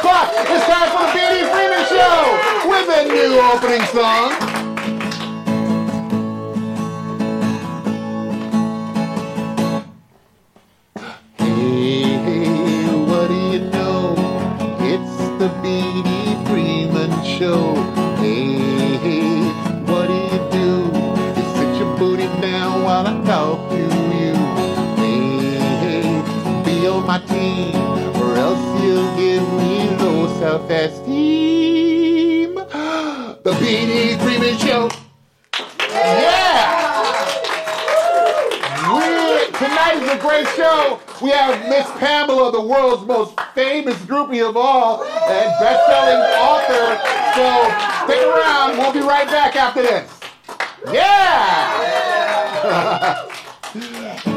o'clock. It's time for the B.D. Freeman Show with a new opening song. Self-esteem. The B.D. Freeman Show. Yeah! We, tonight is a great show. We have Miss Pamela, the world's most famous groupie of all, and best-selling author. So stick around. We'll be right back after this. Yeah!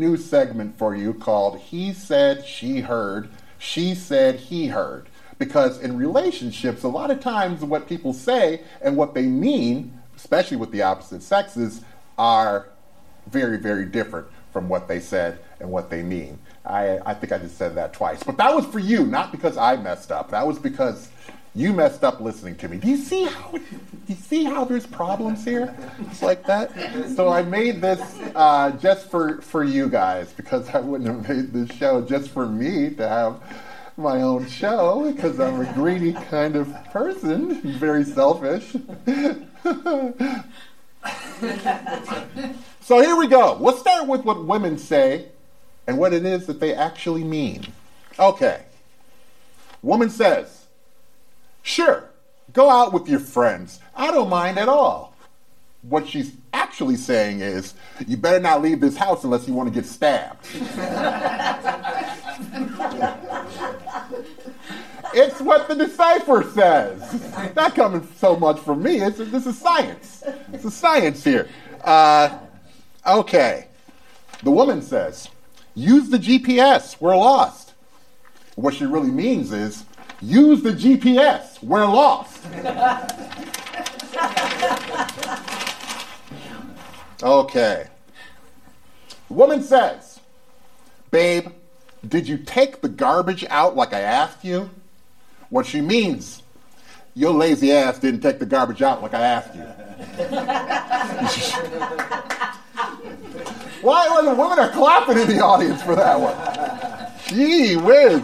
new segment for you called He Said, She Heard, She Said, He Heard. Because in relationships, a lot of times what people say and what they mean, especially with the opposite sexes, are very, very different from what they said and what they mean. I, I think I just said that twice. But that was for you, not because I messed up. That was because you messed up listening to me. Do you see how do you see how there's problems here? It's like that. So I made this uh, just for for you guys because I wouldn't have made this show just for me to have my own show because I'm a greedy kind of person, very selfish. so here we go. We'll start with what women say and what it is that they actually mean. Okay. Woman says, Sure, go out with your friends. I don't mind at all. What she's actually saying is, you better not leave this house unless you want to get stabbed. it's what the decipher says. Not coming so much from me. It's, this is science. It's a science here. Uh, okay. The woman says, use the GPS. We're lost. What she really means is, use the GPS. We're lost. okay. Woman says, Babe, did you take the garbage out like I asked you? What she means, your lazy ass didn't take the garbage out like I asked you. Why? Well, the women are clapping in the audience for that one. Gee whiz.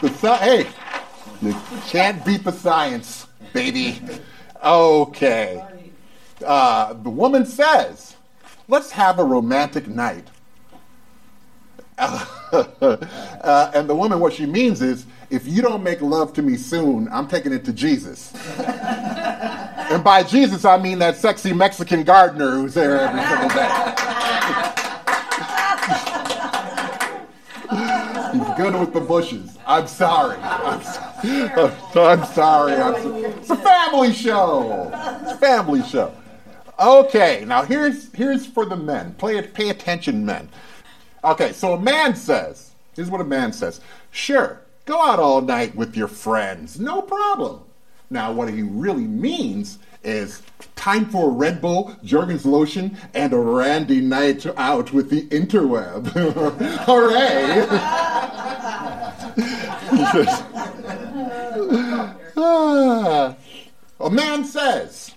The, hey, can't beat the science, baby. Okay. Uh, the woman says, let's have a romantic night. Uh, and the woman, what she means is, if you don't make love to me soon, I'm taking it to Jesus. and by Jesus, I mean that sexy Mexican gardener who's there every single day. He's good with the bushes. I'm sorry. I'm, so- Oh, I'm sorry. I'm so- it's a family show. It's a family show. Okay, now here's here's for the men. Play it. Pay attention, men. Okay, so a man says. Here's what a man says. Sure, go out all night with your friends. No problem. Now, what he really means is time for Red Bull, Jergens lotion, and a randy night out with the interweb. Hooray! A man says,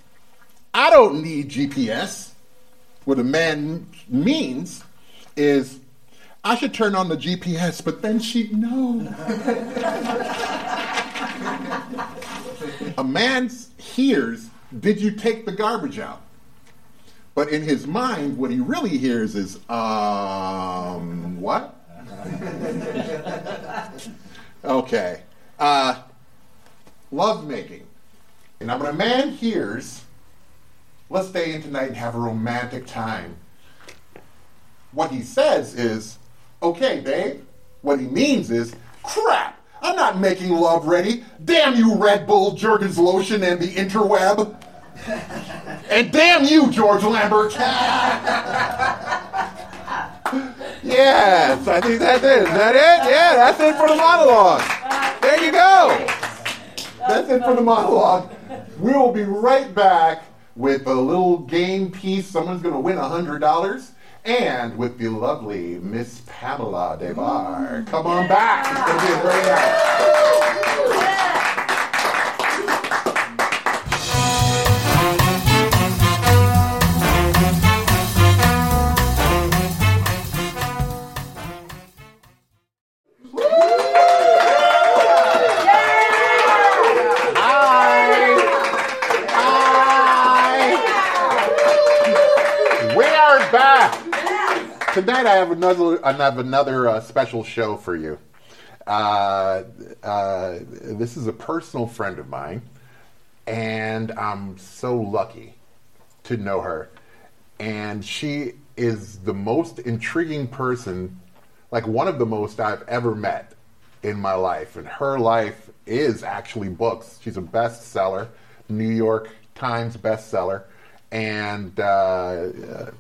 I don't need GPS. What a man means is, I should turn on the GPS, but then she'd know. a man hears, Did you take the garbage out? But in his mind, what he really hears is, um, what? okay. Uh, love making. And now, when a man hears, let's stay in tonight and have a romantic time, what he says is, okay, babe. What he means is, crap, I'm not making love ready. Damn you, Red Bull, Jergens lotion, and the interweb. and damn you, George Lambert. yes, I think that's it. Is that it? Yeah, that's it for the monologue. That's it for the monologue. We will be right back with a little game piece. Someone's going to win $100 and with the lovely Miss Pamela Des Barres. Come on back. It's going to be a great night. Tonight I have another I have another uh, special show for you. Uh, uh, this is a personal friend of mine, and I'm so lucky to know her. And she is the most intriguing person, like one of the most I've ever met in my life. And her life is actually books. She's a bestseller, New York Times bestseller, and uh,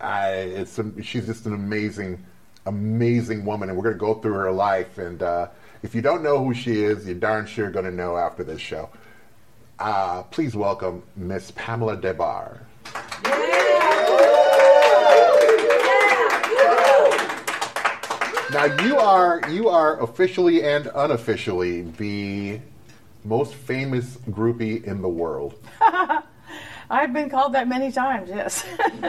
I, it's she's just an amazing, amazing woman. And we're going to go through her life. And uh, if you don't know who she is, you're darn sure going to know after this show. Uh, please welcome Miss Pamela Des Barres. Now you are you are officially and unofficially the most famous groupie in the world. I've been called that many times, yes.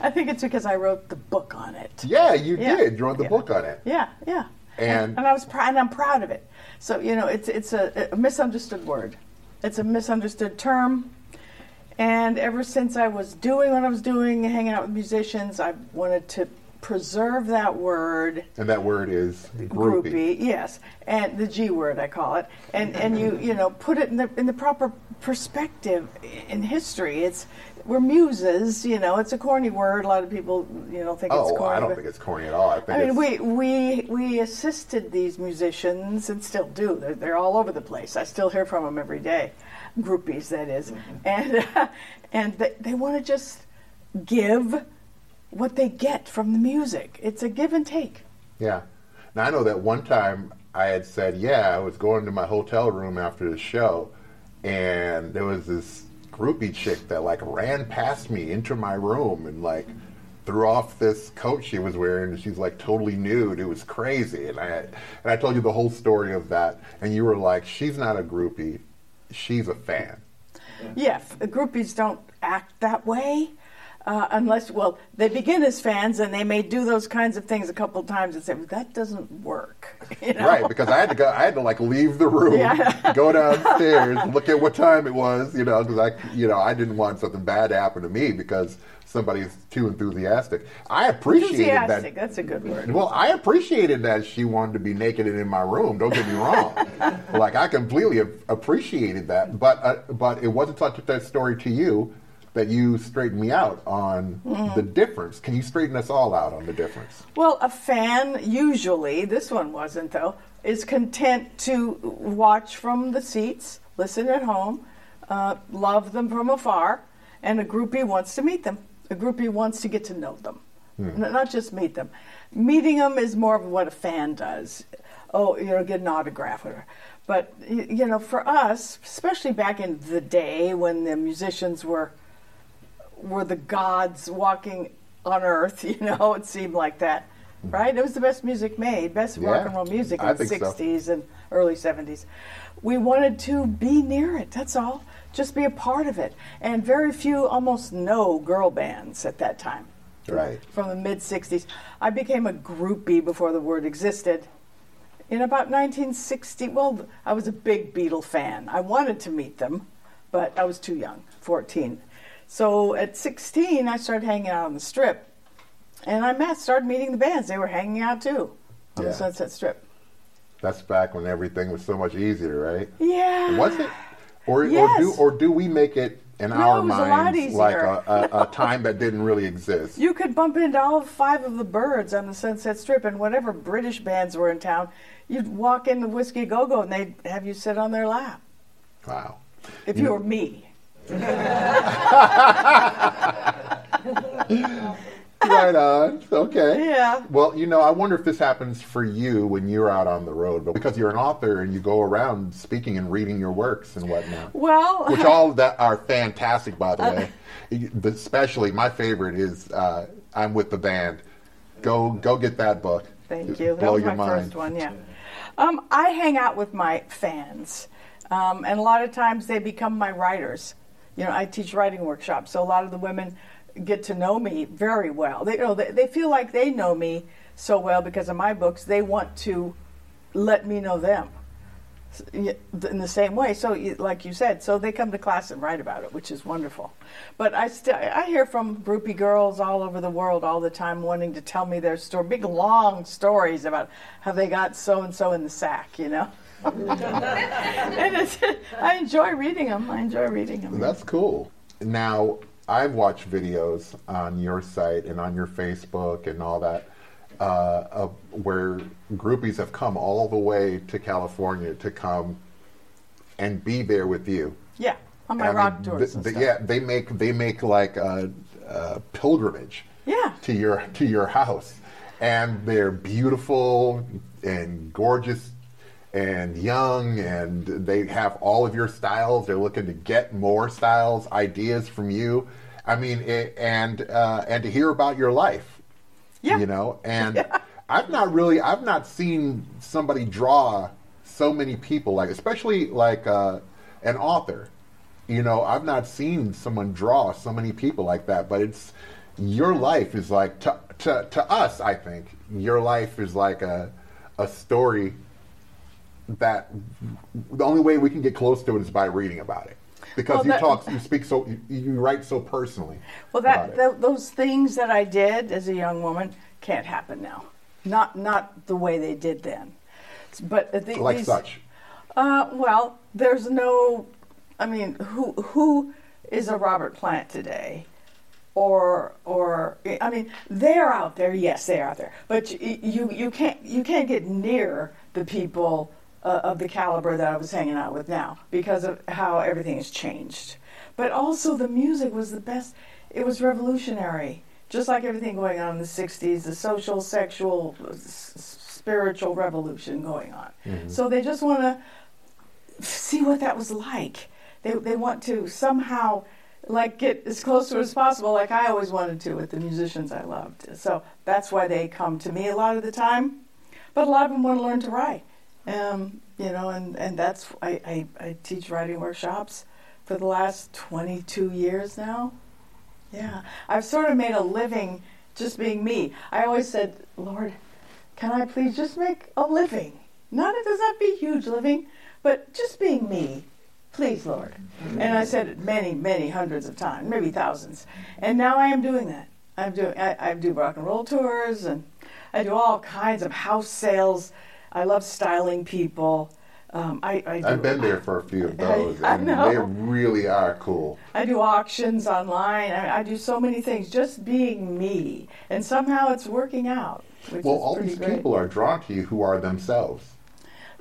I think it's because I wrote the book on it. Yeah, you Yeah. did. You wrote the Yeah. book on it. Yeah, yeah. And- and I was proud, and I'm proud of it. So you know, it's it's a, a misunderstood word. It's a misunderstood term. And ever since I was doing what I was doing, hanging out with musicians, I wanted to preserve that word And that word is groupie. groupie, yes, and the G word I call it, and and you you know put it in the in the proper perspective in history. It's we're muses, you know. It's a corny word. A lot of people you know think it's Oh, corny. I don't think it's corny at all. I think I mean, we, we we assisted these musicians and still do. They're, they're all over the place. I still hear from them every day, groupies that is, mm-hmm. and and they, they want to just give what they get from the music. It's a give and take. Yeah. Now I know that one time I had said, yeah, I was going to my hotel room after the show, and there was this groupie chick that like ran past me into my room and like threw off this coat she was wearing and she's like totally nude. It was crazy. And I and I told you the whole story of that and you were like, She's not a groupie, she's a fan. Yeah, groupies don't act that way. Uh, unless, well, they begin as fans and they may do those kinds of things a couple of times and say, well, that doesn't work. You know? Right, because I had to go. I had to like leave the room, Yeah. go downstairs, look at what time it was, you know, because I, you know, I didn't want something bad to happen to me because somebody's too enthusiastic. I appreciated Enthusiastic, that. that's a good word. Well, I appreciated that she wanted to be naked and in my room. Don't get me wrong. like I completely appreciated that, but uh, but it wasn't such that story to you that you straighten me out on Mm-hmm. the difference. Can you straighten us all out on the difference? Well, a fan usually, this one wasn't though, is content to watch from the seats, listen at home, uh, love them from afar, and a groupie wants to meet them. A groupie wants to get to know them, N- not just meet them. Meeting them is more of what a fan does. Oh, you know, get an autograph or. But you know, for us, especially back in the day when the musicians were were the gods walking on earth, you know, it seemed like that. Right? It was the best music made, best rock and roll music in I the think so. 60s and early 70s. We wanted to be near it, that's all. Just be a part of it. And very few, almost no girl bands at that time. Right. From the mid 60s. I became a groupie before the word existed. In about 1960, well, I was a big Beatle fan. I wanted to meet them, but I was too young, 14. So at 16, I started hanging out on the strip, and I met, started meeting the bands. They were hanging out too on Yeah. the Sunset Strip. That's back when everything was so much easier, right? Yeah. Was it? Or, or Yes. do or do we make it in No, our it minds like a, a, a time that didn't really exist? You could bump into all five of the Byrds on the Sunset Strip, and whatever British bands were in town, you'd walk into Whiskey Go Go, and they'd have you sit on their lap. Wow. If you were me. right on. Okay. Yeah. Well, you know, I wonder if this happens for you when you're out on the road, but because you're an author and you go around speaking and reading your works and whatnot. Well, Which all of that are fantastic, by the way. Especially my favorite is uh, "I'm with the band." Go, go get that book. Thank you. That was your my mind. first one, yeah. Um, I hang out with my fans, um, and a lot of times they become my writers. You know, I teach writing workshops, so a lot of the women get to know me very well. They, you know, they, they feel like they know me so well because of my books. They want to let me know them in the same way. So, like you said, so they come to class and write about it, which is wonderful. But I still I hear from groupie girls all over the world all the time wanting to tell me their story, big long stories about how they got so and so in the sack, you know. And I enjoy reading them. I enjoy reading them. That's cool. Now, I've watched videos on your site and on your Facebook and all that, uh, of where groupies have come all the way to California to come and be there with you. Yeah, on my I mean, rock tours. th- and th- stuff. yeah, they make they make like a, a pilgrimage Yeah. to your to your house, and they're beautiful and gorgeous and young, and they have all of your styles. They're looking to get more styles, ideas from you. I mean, it, and uh, and to hear about your life, Yeah. you know. And I've not really, I've not seen somebody draw so many people like, especially like uh, an author. You know, I've not seen someone draw so many people like that. But it's your life is like to to, to us. I think your life is like a a story that the only way we can get close to it is by reading about it because Well, you that- talk you speak so you, you write so personally Well, that th- those things that I did as a young woman can't happen now. Not not the way they did then. But the, like these, such Uh, well, there's no. I mean, who who is a Robert Plant today? Or or I mean, they're out there. Yes, they're out there. But you, you can't you can't get near the people uh, of the caliber that I was hanging out with now because of how everything has changed. But also, the music was the best. It was revolutionary, just like everything going on in the '60s. The social, sexual, s- spiritual revolution going on. So they just want to see what that was like. They, they want to somehow like get as close to it as possible, like I always wanted to with the musicians I loved. So that's why they come to me a lot of the time. But a lot of them want to learn to write. Um, you know, and, and that's I, I, I teach writing workshops for the last 22 years now. Yeah, I've sort of made a living just being me. I always said, Lord, can I please just make a living? Not it does not be huge living, but just being me. Please, Lord. And I said it many, many hundreds of times, maybe thousands. And now I am doing that. I'm doing I, I do rock and roll tours and I do all kinds of house sales. I love styling people. Um, I, I I've been there for a few of those, I and know. they really are cool. I do auctions online. I, I do so many things, just being me, and somehow it's working out. Which Well, all these great. people are drawn to you who are themselves,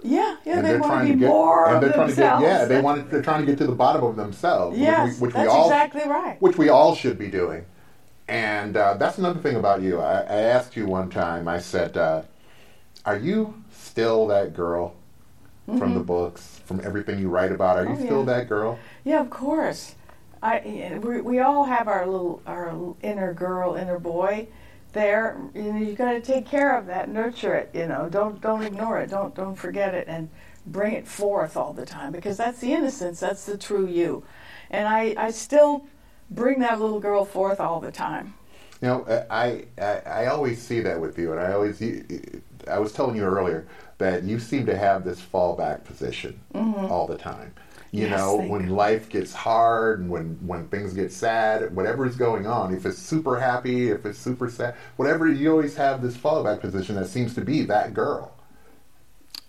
Yeah, yeah, and they they're want to to be get, more and of they're trying themselves. to get, yeah, they want, they're trying to get to the bottom of themselves, Yes, which, we, which that's we all, exactly right. which we all should be doing. And uh, that's another thing about you. I, I asked you one time. I said, uh, "Are you still that girl from the books, from everything you write about? Are you Mm-hmm. Oh, still yeah. that girl?" Yeah, of course. I we, we all have our little our inner girl, inner boy. There, you know, you got to take care of that, nurture it. You know, don't don't ignore it. Don't don't forget it, and bring it forth all the time because that's the innocence. That's the true you. And I I still bring that little girl forth all the time. You know, I, I I always see that with you, and I always I was telling you earlier that you seem to have this fallback position Mm-hmm. all the time. You Yes, know, when God. life gets hard and when when things get sad, whatever is going on, if it's super happy, if it's super sad, whatever, you always have this fallback position that seems to be that girl.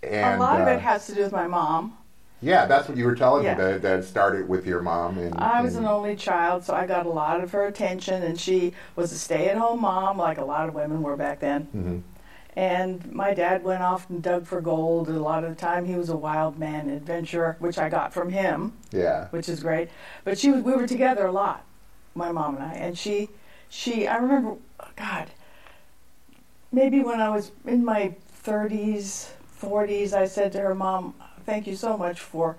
And a lot of uh, it has to do with my mom. yeah, that's what you were telling Yeah. me that that started with your mom. And I was and- an only child, so I got a lot of her attention, and she was a stay-at-home mom, like a lot of women were back then. Mhm. And my dad went off and dug for gold. A lot of the time, he was a wild man adventurer, which I got from him, yeah, which is great. But she, was- we were together a lot, my mom and I. And she, she, I remember, God, maybe when I was in my 30s, 40s, I said to her, Mom, thank you so much for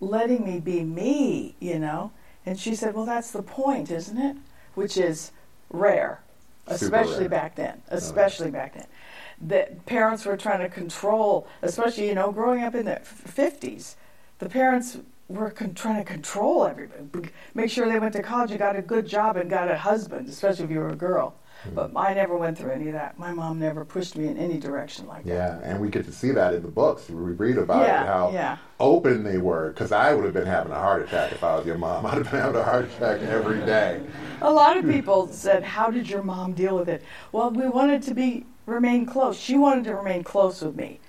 letting me be me, you know? And she said, Well, that's the point, isn't it? Which is rare, especially rare. back then. Oh, especially back then. That parents were trying to control, especially, you know, growing up in the 50s, the parents were con- trying to control everybody, make sure they went to college and got a good job and got a husband, especially if you were a girl. Hmm. But I never went through any of that. My mom never pushed me in any direction like that. yeah, and we get to see that in the books. We read about Yeah, it, how yeah. open they were. Because I would have been having a heart attack if I was your mom. I'd have been having a heart attack every day. A lot of people said, "How did your mom deal with it?" Well, we wanted to be remain close. She wanted to remain close with me,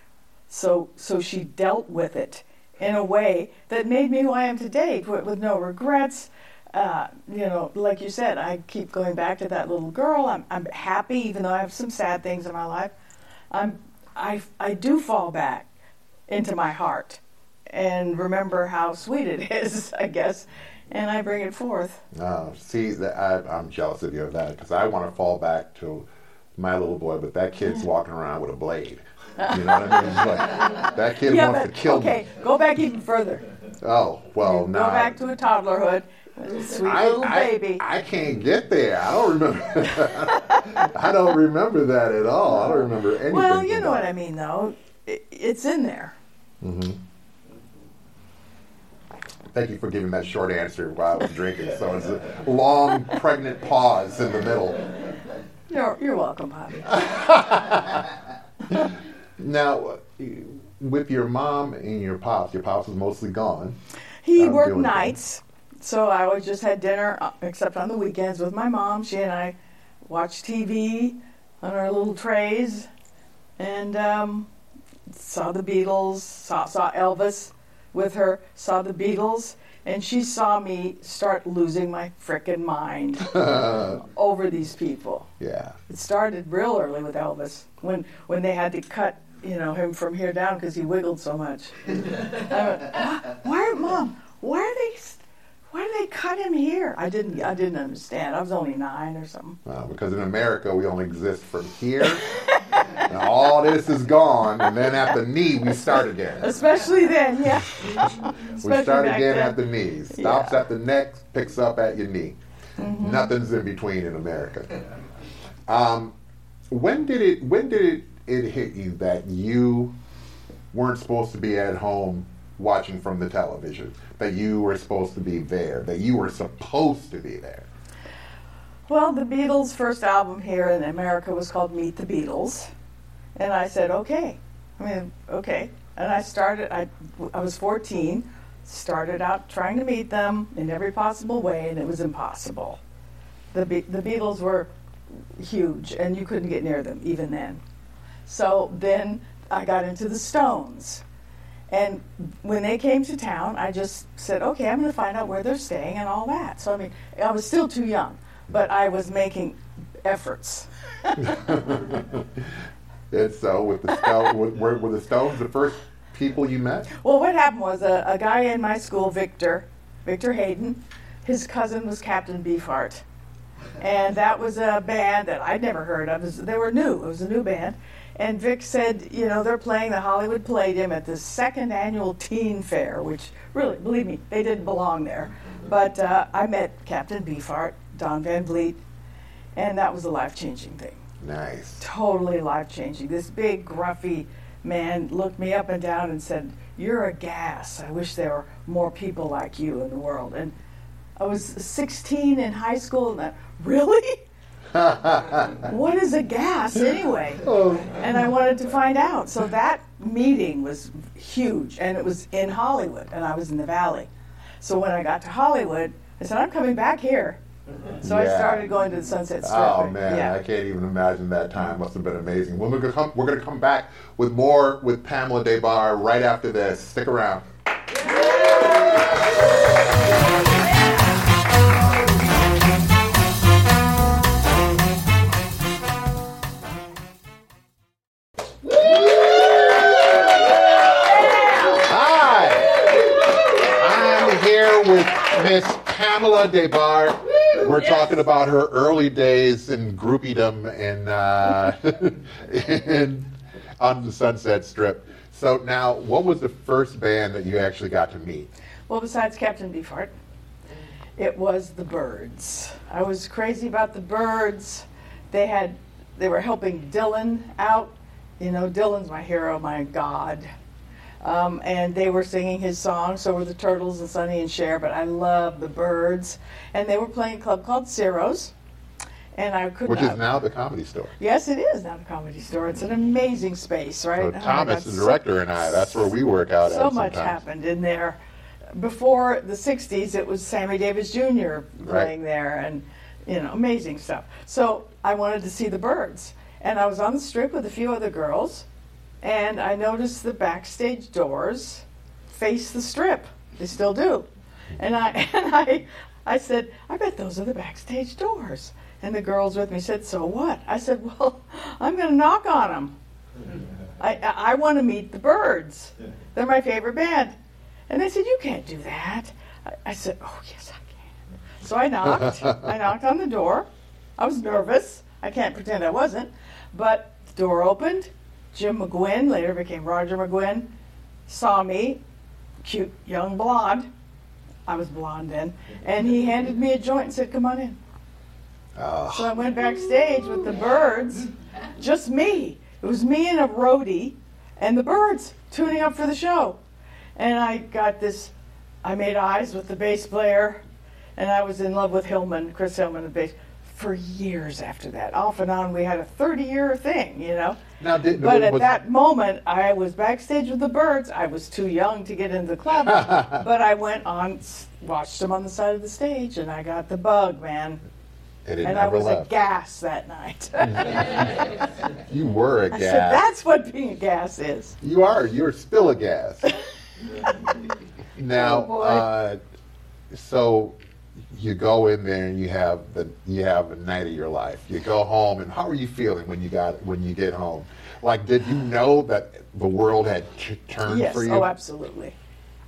so so she dealt with it in a way that made me who I am today, with, with no regrets. Uh, you know, like you said, I keep going back to that little girl. I'm I'm happy, even though I have some sad things in my life. I'm I I do fall back into my heart and remember how sweet it is, I guess, and I bring it forth. Oh, see, that I, I'm jealous of you of that because I want to fall back to my little boy, but that kid's walking around with a blade. You know what I mean? Like, that kid yeah, wants but to kill okay, me. Okay, go back even further. Oh, well, Go back to a toddlerhood, sweet I, little baby. I can't get there. I don't remember. I don't remember that at all. I don't remember anything. well, you know what. I mean, though. I- It's in there. Mm-hmm. Thank you for giving that short answer while I was drinking. So it's a long, pregnant pause in the middle. You're, you're welcome, Poppy. Now, uh, with your mom and your pops, your pops was mostly gone. He I'm worked nights, so I always just had dinner, uh, except on the weekends, with my mom. She and I watched TV on our little trays, and um, saw the Beatles. Saw saw Elvis with her. Saw the Beatles, and she saw me start losing my frickin' mind over these people. Yeah. It started real early with Elvis when when they had to cut you know him from here down because he wiggled so much. I went, why, mom? Why are they? Why do they cut him here? I didn't. I didn't understand. I was only nine or something. Uh, because in America, we only exist from here. and all this is gone. And then at the knee, we start again. Especially then, yeah. We Especially start again then. at the knee. Stops Yeah. at the neck, picks up at your knee. Mm-hmm. Nothing's in between in America. Um, when did it? When did it, it hit you that you weren't supposed to be at home watching from the television? That you were supposed to be there? That you were supposed to be there? Well, the Beatles' first album here in America was called Meet the Beatles. And I said, okay. I mean, okay. And I started, I, I was 14, started out trying to meet them in every possible way, and it was impossible. The, Be- the Beatles were huge, and you couldn't get near them even then. So then I got into the Stones. And when they came to town, I just said, okay, I'm going to find out where they're staying and all that. So, I mean, I was still too young, but I was making efforts. And so, with the Stones, were, were were the Stones the first people you met? Well, what happened was a, a guy in my school, Victor, Victor Hayden, his cousin was Captain Beefheart. And that was a band that I'd never heard of. Was- They were new, it was a new band. And Vic said, you know, they're playing the Hollywood Palladium at the second annual teen fair, which really, believe me, they didn't belong there. But uh, I met Captain Beefheart, Don Van Vliet, and that was a life changing thing Nice. totally life changing. This big, gruffy man looked me up and down and said, You're a gas. I wish there were more people like you in the world. And I was 16 in high school, and I, really? what is a gas anyway? Oh. And I wanted to find out. So that meeting was huge, and it was in Hollywood, and I was in the Valley. So when I got to Hollywood, I said, I'm coming back here. So I started going to the Sunset oh, Strip. Oh man, yeah. I can't even imagine that time. Must have been amazing. Well, we're gonna come. We're gonna come back with more with Pamela Des Barres right after this. Stick around. Hi, I'm here with Miss Pamela Des Barres. We're talking about her early days in groupiedom and uh, in, on the Sunset Strip. So now, what was the first band that you actually got to meet? Well, besides Captain Beefheart, it was the Byrds. I was crazy about the Byrds. They had, they were helping Dylan out. You know, Dylan's my hero, my God. Um, and they were singing his song. So were the Turtles and Sonny and Cher. But I love the Byrds, and they were playing a club called Ciro's. And I could Which not. is now the comedy store. Yes, it is now the comedy store. It's an amazing space, right? So Oh Thomas, the so- director, and I, that's where we work out so much sometimes. happened in there. Before the '60s, it was Sammy Davis Jr. playing there, and you know, amazing stuff. So I wanted to see the Byrds, and I was on the strip with a few other girls, and I noticed the backstage doors face the strip. They still do, and I and I I said, I bet those are the backstage doors. And the girls with me said, So what? I said, Well, I'm going to knock on them. I, I, I want to meet the Byrds. They're my favorite band. And they said, You can't do that. I, I said, Oh, yes, I can. So I knocked. I knocked on the door. I was nervous. I can't pretend I wasn't. But the door opened. Jim McGuinn, later became Roger McGuinn, saw me, cute young blonde. I was blonde then. And he handed me a joint and said, Come on in. Oh, So I went backstage with the Byrds, just me. It was me and a roadie and the Byrds tuning up for the show. And I got this, I made eyes with the bass player, and I was in love with Hillman, Chris Hillman, the bass, for years after that. Off and on, we had a 30 year thing, you know. Now did But at that moment, I was backstage with the Byrds. I was too young to get into the club, but I went on, watched them on the side of the stage, and I got the bug, man. and it And I was left. a gas that night. You were a I gas. said, that's what being a gas is. You are. You're still a gas. now, Oh, uh, so you go in there and you have the you have a night of your life. You go home, and how are you feeling when you got when you get home? Like, did you know that the world had t- turned Yes, for you? Yes, oh, absolutely.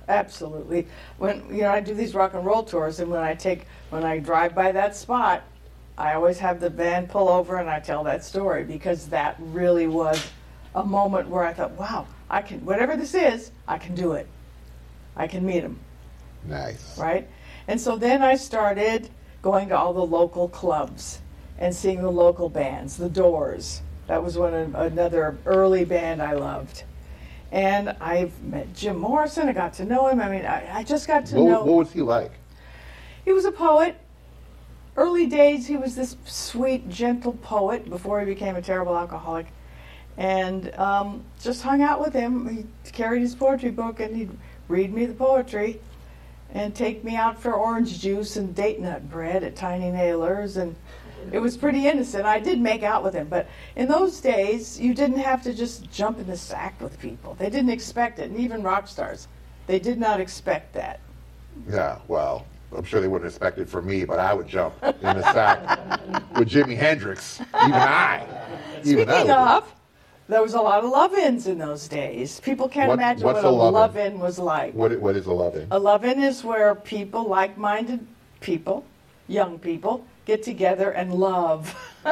Absolutely. When, you know, I do these rock and roll tours, and when I take, when I drive by that spot, I always have the van pull over and I tell that story because that really was a moment where I thought, wow, I can, whatever this is, I can do it. I can meet him. nice. right? And so then I started going to all the local clubs and seeing the local bands, the Doors. That was one another early band I loved. And I've met Jim Morrison. I got to know him. I mean, I, I just got to What, know. what was he like? He was a poet. Early days, he was this sweet, gentle poet before he became a terrible alcoholic. And um, just hung out with him. He carried his poetry book and he'd read me the poetry and take me out for orange juice and date nut bread at Tiny Naylor's. And it was pretty innocent. I did make out with him. But in those days, you didn't have to just jump in the sack with people. They didn't expect it. And even rock stars, they did not expect that. Yeah, well, I'm sure they wouldn't expect it from me, but I would jump in the sack with Jimi Hendrix. Even I. Even I Speaking would. of, there was a lot of love-ins in those days. People can't What- imagine what a a love-in? love-in was like. What, what is a love-in? A love-in is where people, like-minded people, young people, get together and love.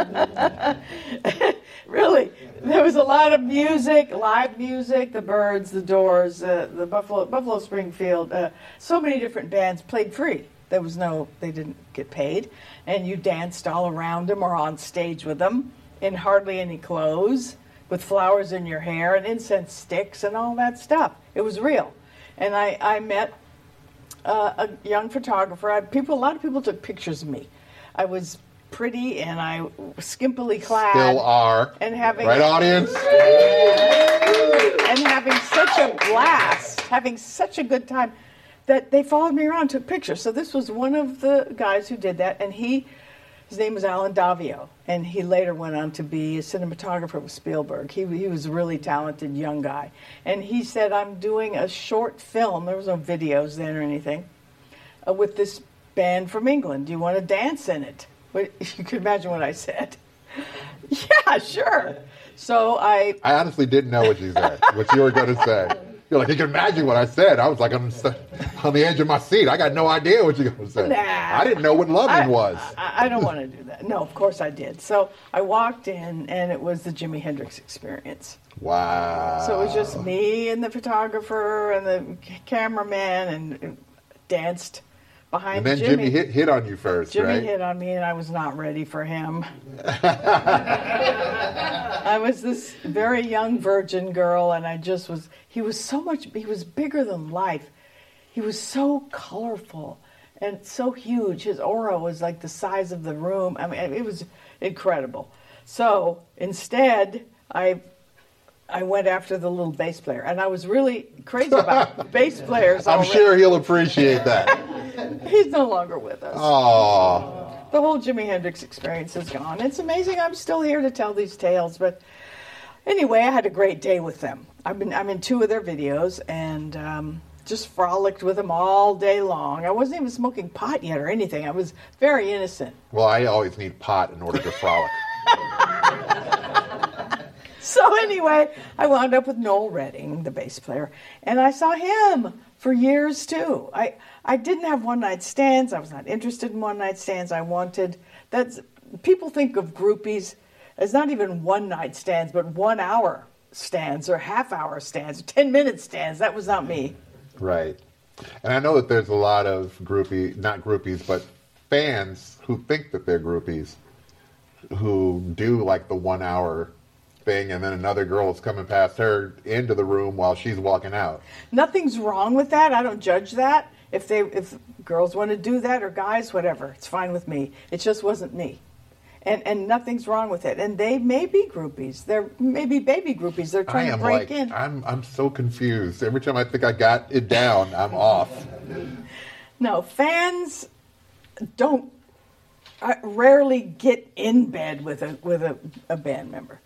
really, there was a lot of music, live music. The Byrds, the Doors, uh, the Buffalo, Buffalo Springfield. Uh, so many different bands played free. There was no, they didn't get paid, and you danced all around them or on stage with them in hardly any clothes, with flowers in your hair and incense sticks and all that stuff. It was real, and I, I met uh, a young photographer. I, people, a lot of people took pictures of me. I was pretty and I skimpily clad. Still are. And having right, audience. and having such a blast, having such a good time that they followed me around, took pictures. So this was one of the guys who did that, and he, his name was Allen Daviau, and he later went on to be a cinematographer with Spielberg. He, he was a really talented young guy, and he said, "I'm doing a short film. There was no videos then or anything, uh, with this band from England. Do you want to dance in it?" But you can imagine what I said. yeah, sure. So I. I honestly didn't know what you said, what you were going to say. You're like, you can imagine what I said. I was like on, on the edge of my seat. I got no idea what you're going to say. Nah. I didn't know what loving I, was. I, I don't want to do that. No, of course I did. So I walked in, and it was the Jimi Hendrix experience. Wow. So it was just me and the photographer and the cameraman, and uh, danced behind and then Jimi. Jimi hit, hit on you first, Jimi right? hit on me, and I was not ready for him. I was this very young virgin girl, and I just was. He was so much. He was bigger than life. He was so colorful and so huge. His aura was like the size of the room. I mean, it was incredible. So instead, I I went after the little bass player, and I was really crazy about bass players. I'm already. sure he'll appreciate that. He's no longer with us. Oh. The whole Jimi Hendrix experience is gone. It's amazing I'm still here to tell these tales, but anyway, I had a great day with them. I've been I'm in two of their videos and um, just frolicked with them all day long. I wasn't even smoking pot yet or anything. I was very innocent. Well, I always need pot in order to frolic. So anyway, I wound up with Noel Redding, the bass player, and I saw him for years too. I I didn't have one night stands. I was not interested in one night stands. I wanted that's people think of groupies as not even one night stands, but one hour stands or half hour stands, or ten minute stands. That was not me. Right. And I know that there's a lot of groupie, not groupies, but fans who think that they're groupies who do like the one hour and then another girl is coming past her into the room while she's walking out. Nothing's wrong with that. I don't judge that. If they if girls want to do that or guys, whatever, it's fine with me. It just wasn't me. And and nothing's wrong with it. And they may be groupies. They're maybe baby groupies. They're I trying to break like in. I'm I'm so confused. Every time I think I got it down, I'm off. No, fans don't uh, rarely get in bed with a with a, a band member.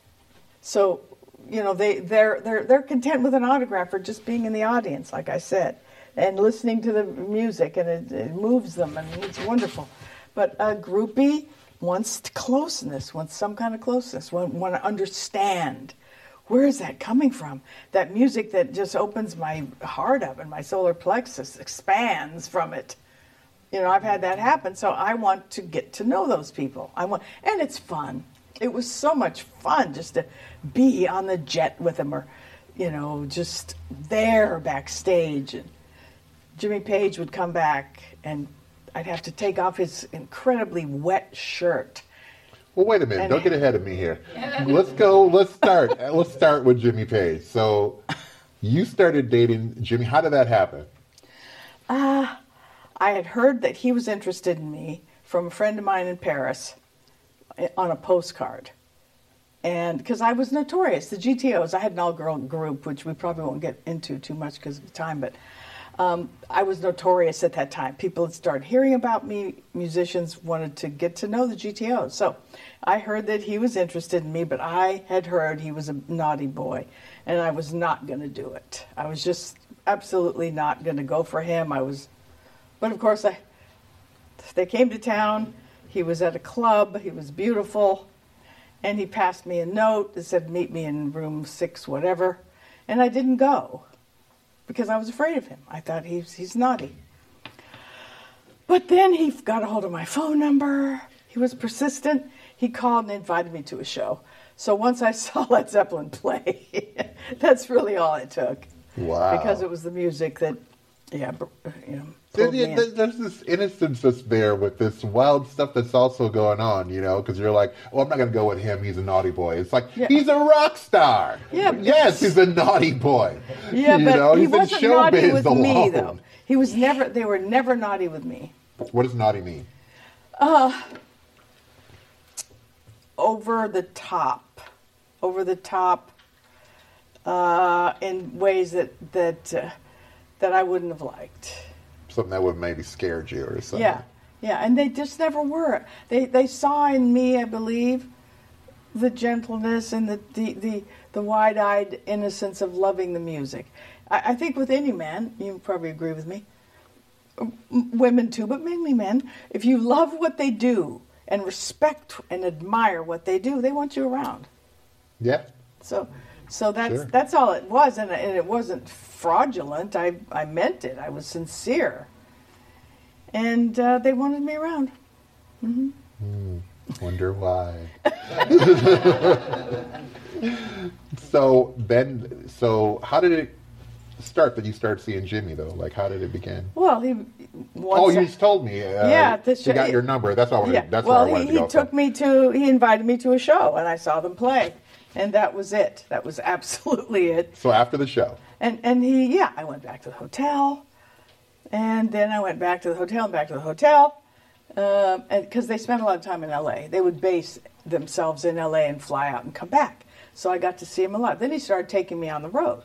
So, you know, they they're they're they're content with an autograph or just being in the audience, like I said, and listening to the music, and it, it moves them, and it's wonderful. But a groupie wants closeness, wants some kind of closeness, want, want to understand. Where is that coming from? That music that just opens my heart up and my solar plexus expands from it. You know, I've had that happen, so I want to get to know those people. I want, and it's fun. It was so much fun just to be on the jet with him or you know, just there backstage. And Jimmy Page would come back, and I'd have to take off his incredibly wet shirt. Well, wait a minute. Don't get ahead of me here. Let's go. Let's start. let's start with Jimmy Page. So, you started dating Jimmy. How did that happen? Uh, I had heard that he was interested in me from a friend of mine in Paris on a postcard. And because I was notorious, the GTOs, I had an all girl group, which we probably won't get into too much because of the time, but um, I was notorious at that time. People had started hearing about me, musicians wanted to get to know the GTOs. So I heard that he was interested in me, but I had heard he was a naughty boy, and I was not going to do it. I was just absolutely not going to go for him. I was but of course, I, they came to town. He was at a club. He was beautiful. And he passed me a note that said, Meet me in room six, whatever. And I didn't go because I was afraid of him. I thought he's, he's naughty. But then he got a hold of my phone number. He was persistent. He called and invited me to a show. So once I saw Led Zeppelin play, that's really all it took. Wow. Because it was the music that, yeah, you know, There- pulled there- There's this innocence that's there with this wild stuff that's also going on, you know, because you're like, oh, I'm not going to go with him. He's a naughty boy. It's like, Yeah. he's a rock star. Yeah, Yes, he's a naughty boy. Yeah, you but know, he he's in wasn't naughty with alone. me, though. He was never. They were never naughty with me. What does naughty mean? over the top, over the top, uh, in ways that that uh, that I wouldn't have liked. Something that would maybe scared you or something. Yeah, yeah, and they just never were. They they saw in me, I believe, the gentleness and the the the, the wide eyed innocence of loving the music. I, I think with any man, you probably agree with me. Women too, but mainly men. If you love what they do and respect and admire what they do, they want you around. Yeah. So, so that's Sure. that's all it was, and, and it wasn't fraudulent. I I meant it. I was sincere, and uh, they wanted me around. Mhm. Wonder why. so then, so how did it start that you started seeing Jimmy though? Like, how did it begin? Well, he oh, you I- just told me. Uh, Yeah, the show, he got your number. That's all. Yeah. That's well, wanted he, to he took me to he invited me to a show, and I saw them play, and that was it. That was absolutely it. So after the show, And and he yeah, I went back to the hotel, and then I went back to the hotel and back to the hotel, um, and because they spent a lot of time in L.A. They would base themselves in L.A. and fly out and come back. So I got to see him a lot. Then he started taking me on the road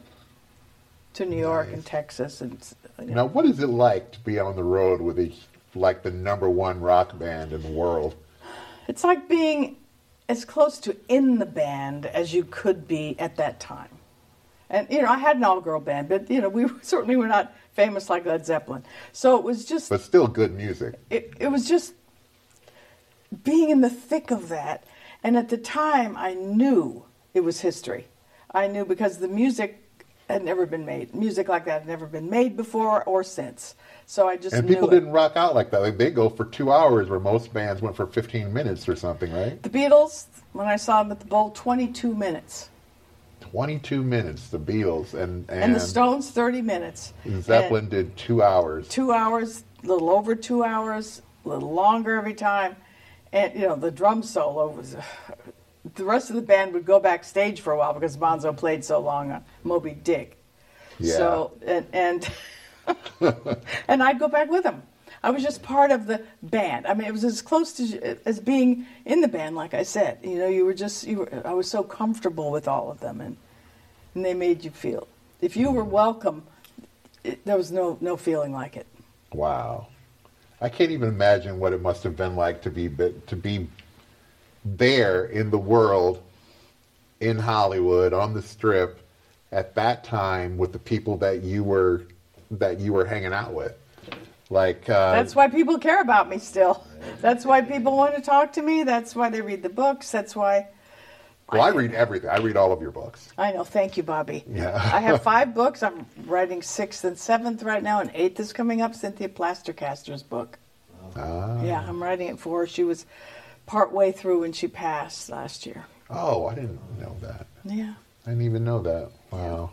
to New York and Texas and you know, now what is it like to be on the road with a like the number one rock band in the world? It's like being as close to in the band as you could be at that time. And you know, I had an all-girl band, but you know, we certainly were not famous like Led Zeppelin. So it was just But still good music. it, it was just being in the thick of that. And at the time, I knew it was history. I knew because the music had never been made. Music like that had never been made before or since. So I just And people it. didn't rock out like that. Like they go for two hours, where most bands went for 15 minutes or something, right? The Beatles, when I saw them at the Bowl, 22 minutes. 22 minutes, the Beatles, and and, And, the Stones, 30 minutes. Zeppelin And did two hours. two hours, a little over two hours, a little longer every time. And, you know, the drum solo was. The rest of the band would go backstage for a while because Bonzo played so long on Moby Dick. Yeah. So, and, and, and I'd go back with them. I was just part of the band. I mean, it was as close to as being in the band, like I said. You know, you were just, you were, I was so comfortable with all of them, and, and they made you feel. If you were welcome, it, there was no, no feeling like it. Wow. I can't even imagine what it must have been like to be to be there in the world in Hollywood on the strip at that time with the people that you were that you were hanging out with. Like uh, That's why people care about me still. That's why people want to talk to me. That's why they read the books. That's why well, I read everything. I read all of your books. I know. Thank you, Bobby. Yeah. I have five books. I'm writing sixth and seventh right now, and eighth is coming up. Cynthia Plastercaster's book. Ah. Yeah, I'm writing it for her. She was part way through when she passed last year. Oh, I didn't know that. Yeah. I didn't even know that. Wow.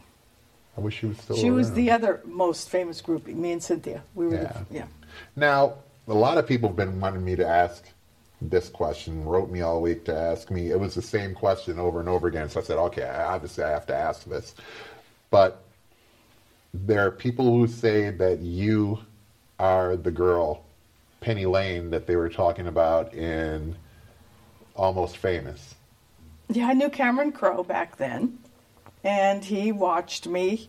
I wish she was still She was the other most famous groupie. Me and Cynthia. We were. Yeah. The, yeah. Now, a lot of people have been wanting me to ask this question, wrote me all week to ask me. It was the same question over and over again. So I said, okay, obviously I have to ask this. But there are people who say that you are the girl, Penny Lane, that they were talking about in Almost Famous. Yeah, I knew Cameron Crowe back then, and he watched me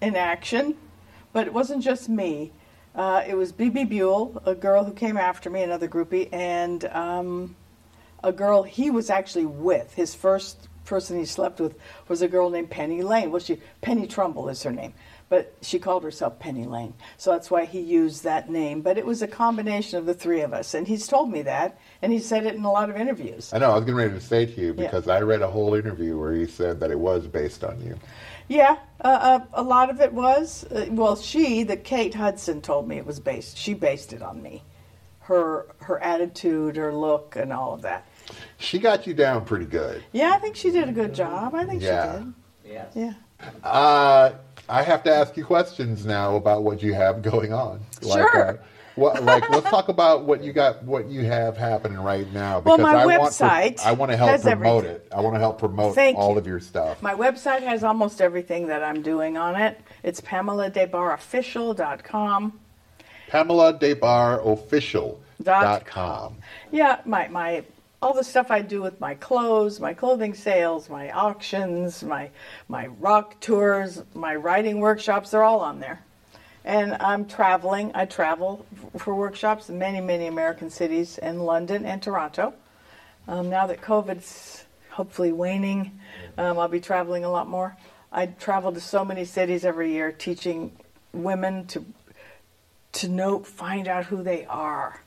in action. But it wasn't just me. Uh, it was Bebe Buell, a girl who came after me, another groupie, and um, a girl he was actually with. His first person he slept with was a girl named Penny Lane. Well, she Penny Trumbull is her name, but she called herself Penny Lane. So that's why he used that name. But it was a combination of the three of us, and he's told me that, and he said it in a lot of interviews. I know, I was getting ready to say to you Yeah. because I read a whole interview where he said that it was based on you. Yeah, uh, uh, a lot of it was. Uh, well, she, the Kate Hudson, told me it was based. She based it on me, her her attitude, her look, and all of that. She got you down pretty good. Yeah, I think she did a good job. I think Yeah. she did. Yes. Yeah. Uh, I have to ask you questions now about what you have going on. Sure. uh, what, like, let's talk about what you got, what you have happening right now. Well, my I want website to, I want to help promote everything. it. I want to help promote Thank all you. of your stuff. My website has almost everything that I'm doing on it. It's PamelaDesBarresOfficial.com. Pamela Des Barres Official Dot dot com. Yeah, my my all the stuff I do with my clothes, my clothing sales, my auctions, my my rock tours, my writing workshops, they're all on there. And I'm traveling. I travel for workshops in many, many American cities in London and Toronto. Um, now that COVID's hopefully waning, um, I'll be traveling a lot more. I travel to so many cities every year teaching women to to know, find out who they are,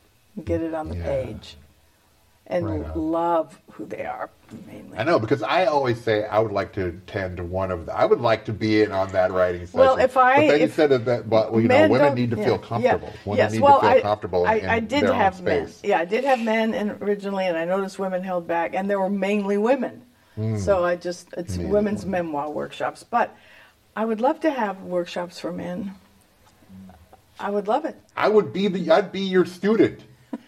get it on the Yeah. page, and Right love who they are mainly. I know because I always say I would like to attend one of the. I would like to be in on that writing session. Well, if I- but then you said that, that but, well, you know, women need to yeah, feel yeah. comfortable. Women yes, need well, to feel I, comfortable. I, I did have men. Yeah, I did have men in, originally, and I noticed women held back, and there were mainly women. Hmm. So I just it's Mainly women's women. memoir workshops, but I would love to have workshops for men. I would love it. I would be the. I'd be your student.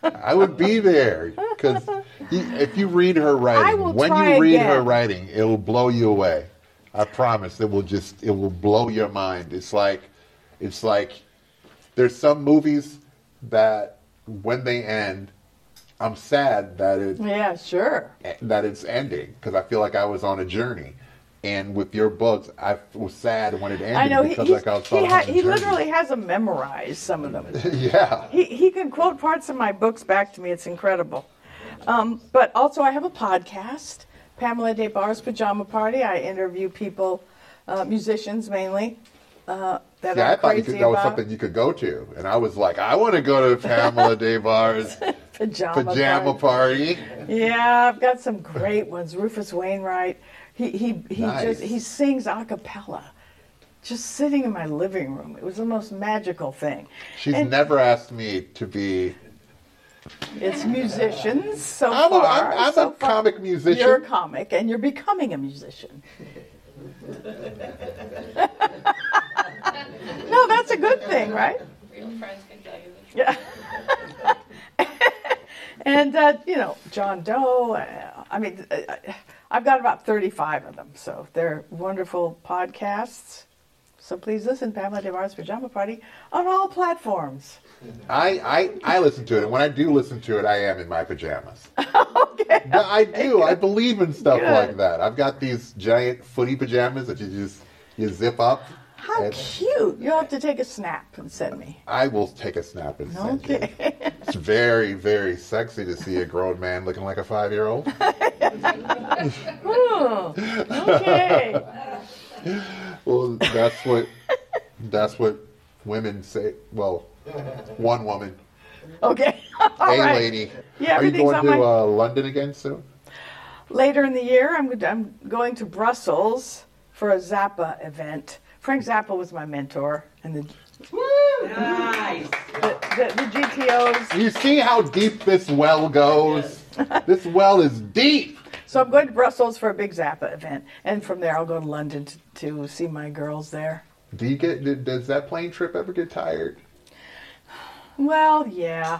I would be there because if you read her writing, when you read her writing, it will blow you away. I promise. It will just. It will blow your mind. It's like, it's like, there's some movies that when they end, I'm sad that it Yeah, sure. that it's ending because I feel like I was on a journey. And with your books, I was sad when it ended I know because he, like I was he, ha- he literally has them memorized. Some of them. yeah. he, he can quote parts of my books back to me. It's incredible. Um, but also, I have a podcast, Pamela Des Barres' Pajama Party. I interview people, uh, musicians mainly, uh, that Yeah, I thought you could, that was something you could go to, and I was like, I want to go to Pamela Des Barres pajama, pajama party. party. Yeah, I've got some great ones. Rufus Wainwright. He he he Nice. just he sings a cappella. Just sitting in my living room. It was the most magical thing. She's And never asked me to be. It's musicians so I'm a, far. I'm, I'm so a far. comic musician. You're a comic, and you're becoming a musician. no, that's a good thing, right? Real friends can tell you the. Yeah. and uh, you know, John Doe. Uh, I mean, uh, I've got about 35 of them, so they're wonderful podcasts. So please listen, Pamela Des Barres' Pajama Party on all platforms. I, I I listen to it, and when I do listen to it, I am in my pajamas. okay. But I do. I believe in stuff Good. like that. I've got these giant footy pajamas that you just you zip up. How and cute! You'll have to take a snap and send me. I will take a snap and send you. Okay. It's very, very sexy to see a grown man looking like a five year. Oh, okay. Well, that's what that's what women say. Well, one woman, Okay. All a right. lady. Yeah, Are you going to my- uh, London again soon? Later in the year, I'm, I'm going to Brussels for a Zappa event. Frank Zappa was my mentor, and the, Nice. the, the, the GTOs. You see how deep this well goes? this well is deep. So I'm going to Brussels for a big Zappa event, and from there I'll go to London to, to see my girls there. Do you get? Does that plane trip ever get tired? Well, yeah,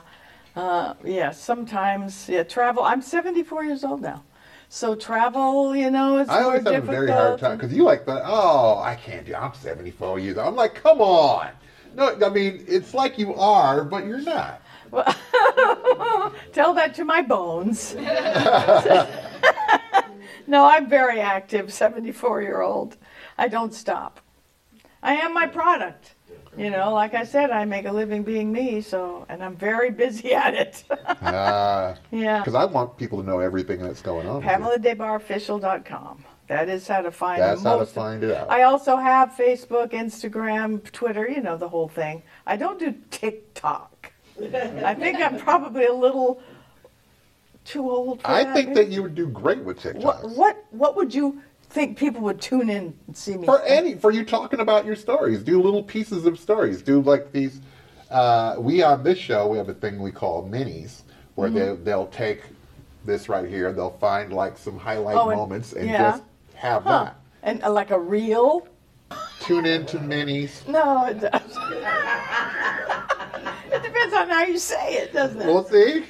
uh, yeah. Sometimes, yeah. Travel. I'm 74 years old now, so travel. You know, it's I always have a very hard time because you like the oh I can't do. I'm 74 years old. I'm like, come on. No, I mean it's like you are, but you're not. Tell that to my bones. no, I'm very active, 74 year old. I don't stop. I am my product. You know, like I said, I make a living being me, so, and I'm very busy at it. Because ah. yeah. Because I want people to know everything that's going on. PamelaDesBarresofficial.com. That is how to find That's how to find it out. I also have Facebook, Instagram, Twitter, you know, the whole thing. I don't do TikTok. I think I'm probably a little too old for I that. think that you would do great with TikTok. What what what would you think people would tune in and see me For any, for you talking about your stories, do little pieces of stories. Do like these. Uh, we on this show, we have a thing we call minis, where Mm-hmm. they they'll take this right here, they'll find like some highlight Oh, and- moments and yeah. just have Huh. that. And uh, like a reel? Tune in to minis. No, it does. it depends on how you say it, doesn't it? We'll see.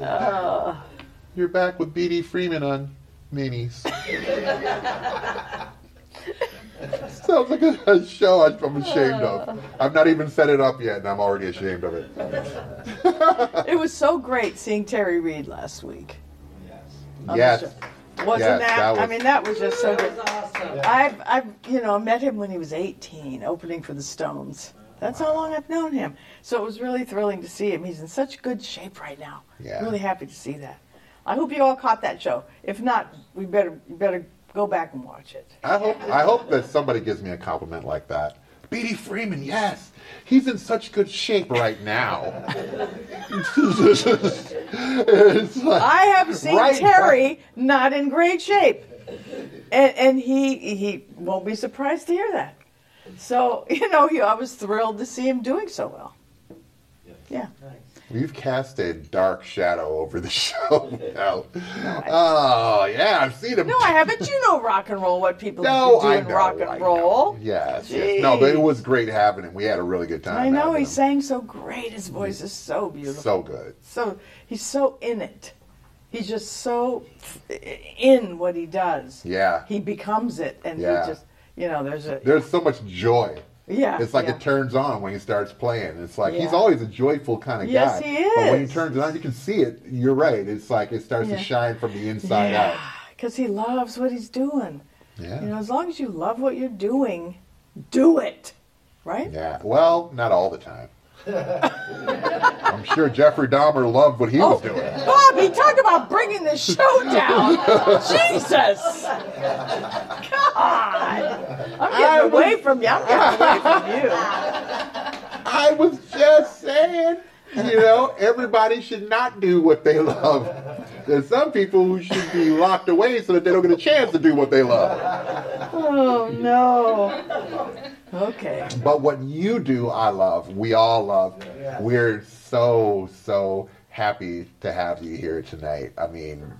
Uh. You're back with BD Freeman on minis. Sounds like a, a show I'm ashamed of. I've not even set it up yet, and I'm already ashamed of it. it was so great seeing Terry Reid last week. on the Yes. Wasn't Yes, that? that I mean, that was just so That good. was awesome. I've, I've, you know, met him when he was 18, opening for the Stones. That's how long I've known him. So it was really thrilling to see him. He's in such good shape right now. Yeah. Really happy to see that. I hope you all caught that show. If not, we better, you better go back and watch it. I hope I hope that somebody gives me a compliment like that. B.D. Freeman, yes, he's in such good shape right now. like, I have seen Right. Terry not in great shape, and and he he won't be surprised to hear that. So you know, he, I was thrilled to see him doing so well. Yeah. We've cast a dark shadow over the show now. Oh yeah, I've seen him. No, I haven't. You know rock and roll. What people No, do I in know, rock I and know. roll. Yes, yes. No, but it was great having him. We had a really good time. I know he him. sang so great. His voice is so beautiful. so good. So he's so in it. He's just so in what he does. Yeah. He becomes it, and Yeah. he just, you know, there's a There's so much joy. yeah. It's like yeah. it turns on when he starts playing. It's like he's Yeah. always always a joyful kind of Yes, guy. he But when he turns it on, you can see it. You're right. It's like it starts Yeah. to shine from the inside yeah, out. because he loves what he's doing. Yeah. You know, as long as you love what you're doing, do it, right? Yeah. Well, not all the time. I'm sure Jeffrey Dahmer loved what he Oh. was doing. Bobby, talk about bringing the show down. Jesus. God. I'm getting I was- away from you. I'm getting away from you. I was just saying, you know, everybody should not do what they love. There's some people who should be locked away so that they don't get a chance to do what they love. Oh, no. Okay. But what you do, I love. We all love. We're so, so happy to have you here tonight. I mean,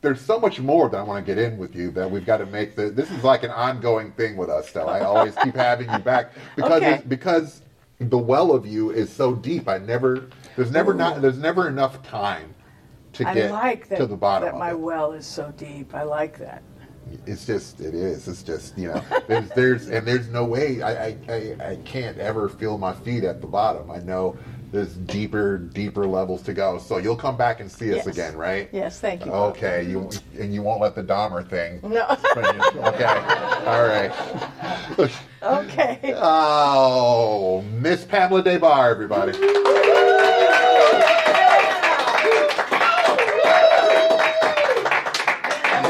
there's so much more that I want to get in with you that we've got to make the. This is like an ongoing thing with us, though. I always keep having you back because Okay. it's, because the well of you is so deep. I never there's never not there's never enough time to I get like that, to the bottom that of my well is so deep. I like that. It's just it is. It's just you know there's there's and there's no way I, I I can't ever feel my feet at the bottom. I know there's deeper deeper levels to go. So you'll come back and see us Yes. again, right? Yes, thank you. Okay. You and you won't let the Dahmer thing. No. okay. All right. okay. Oh, Miss Pamela Des Barres, everybody.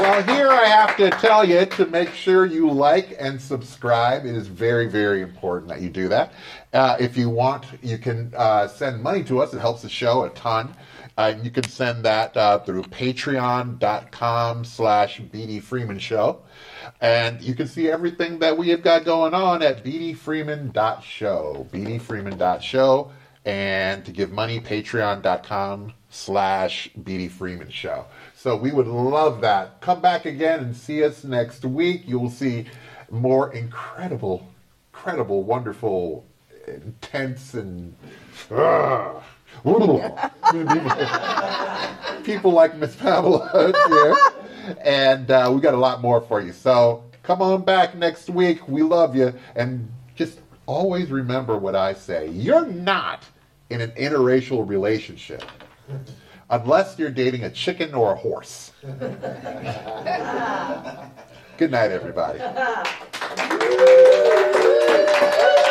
Well, here I have to tell you to make sure you like and subscribe. It is very, very important that you do that. Uh, if you want, you can uh, send money to us. It helps the show a ton. Uh, you can send that uh, through patreon.com slash Show. And you can see everything that we have got going on at bdfreeman.show. bdfreeman.show. And to give money, patreon.com slash BD Freeman Show. So we would love that. Come back again and see us next week. You'll see more incredible, incredible, wonderful, intense, and ah, people like Miss Pamela here. And uh, we got a lot more for you. So come on back next week. We love you. And just always remember what I say. You're not in an interracial relationship unless you're dating a chicken or a horse. Good night, everybody.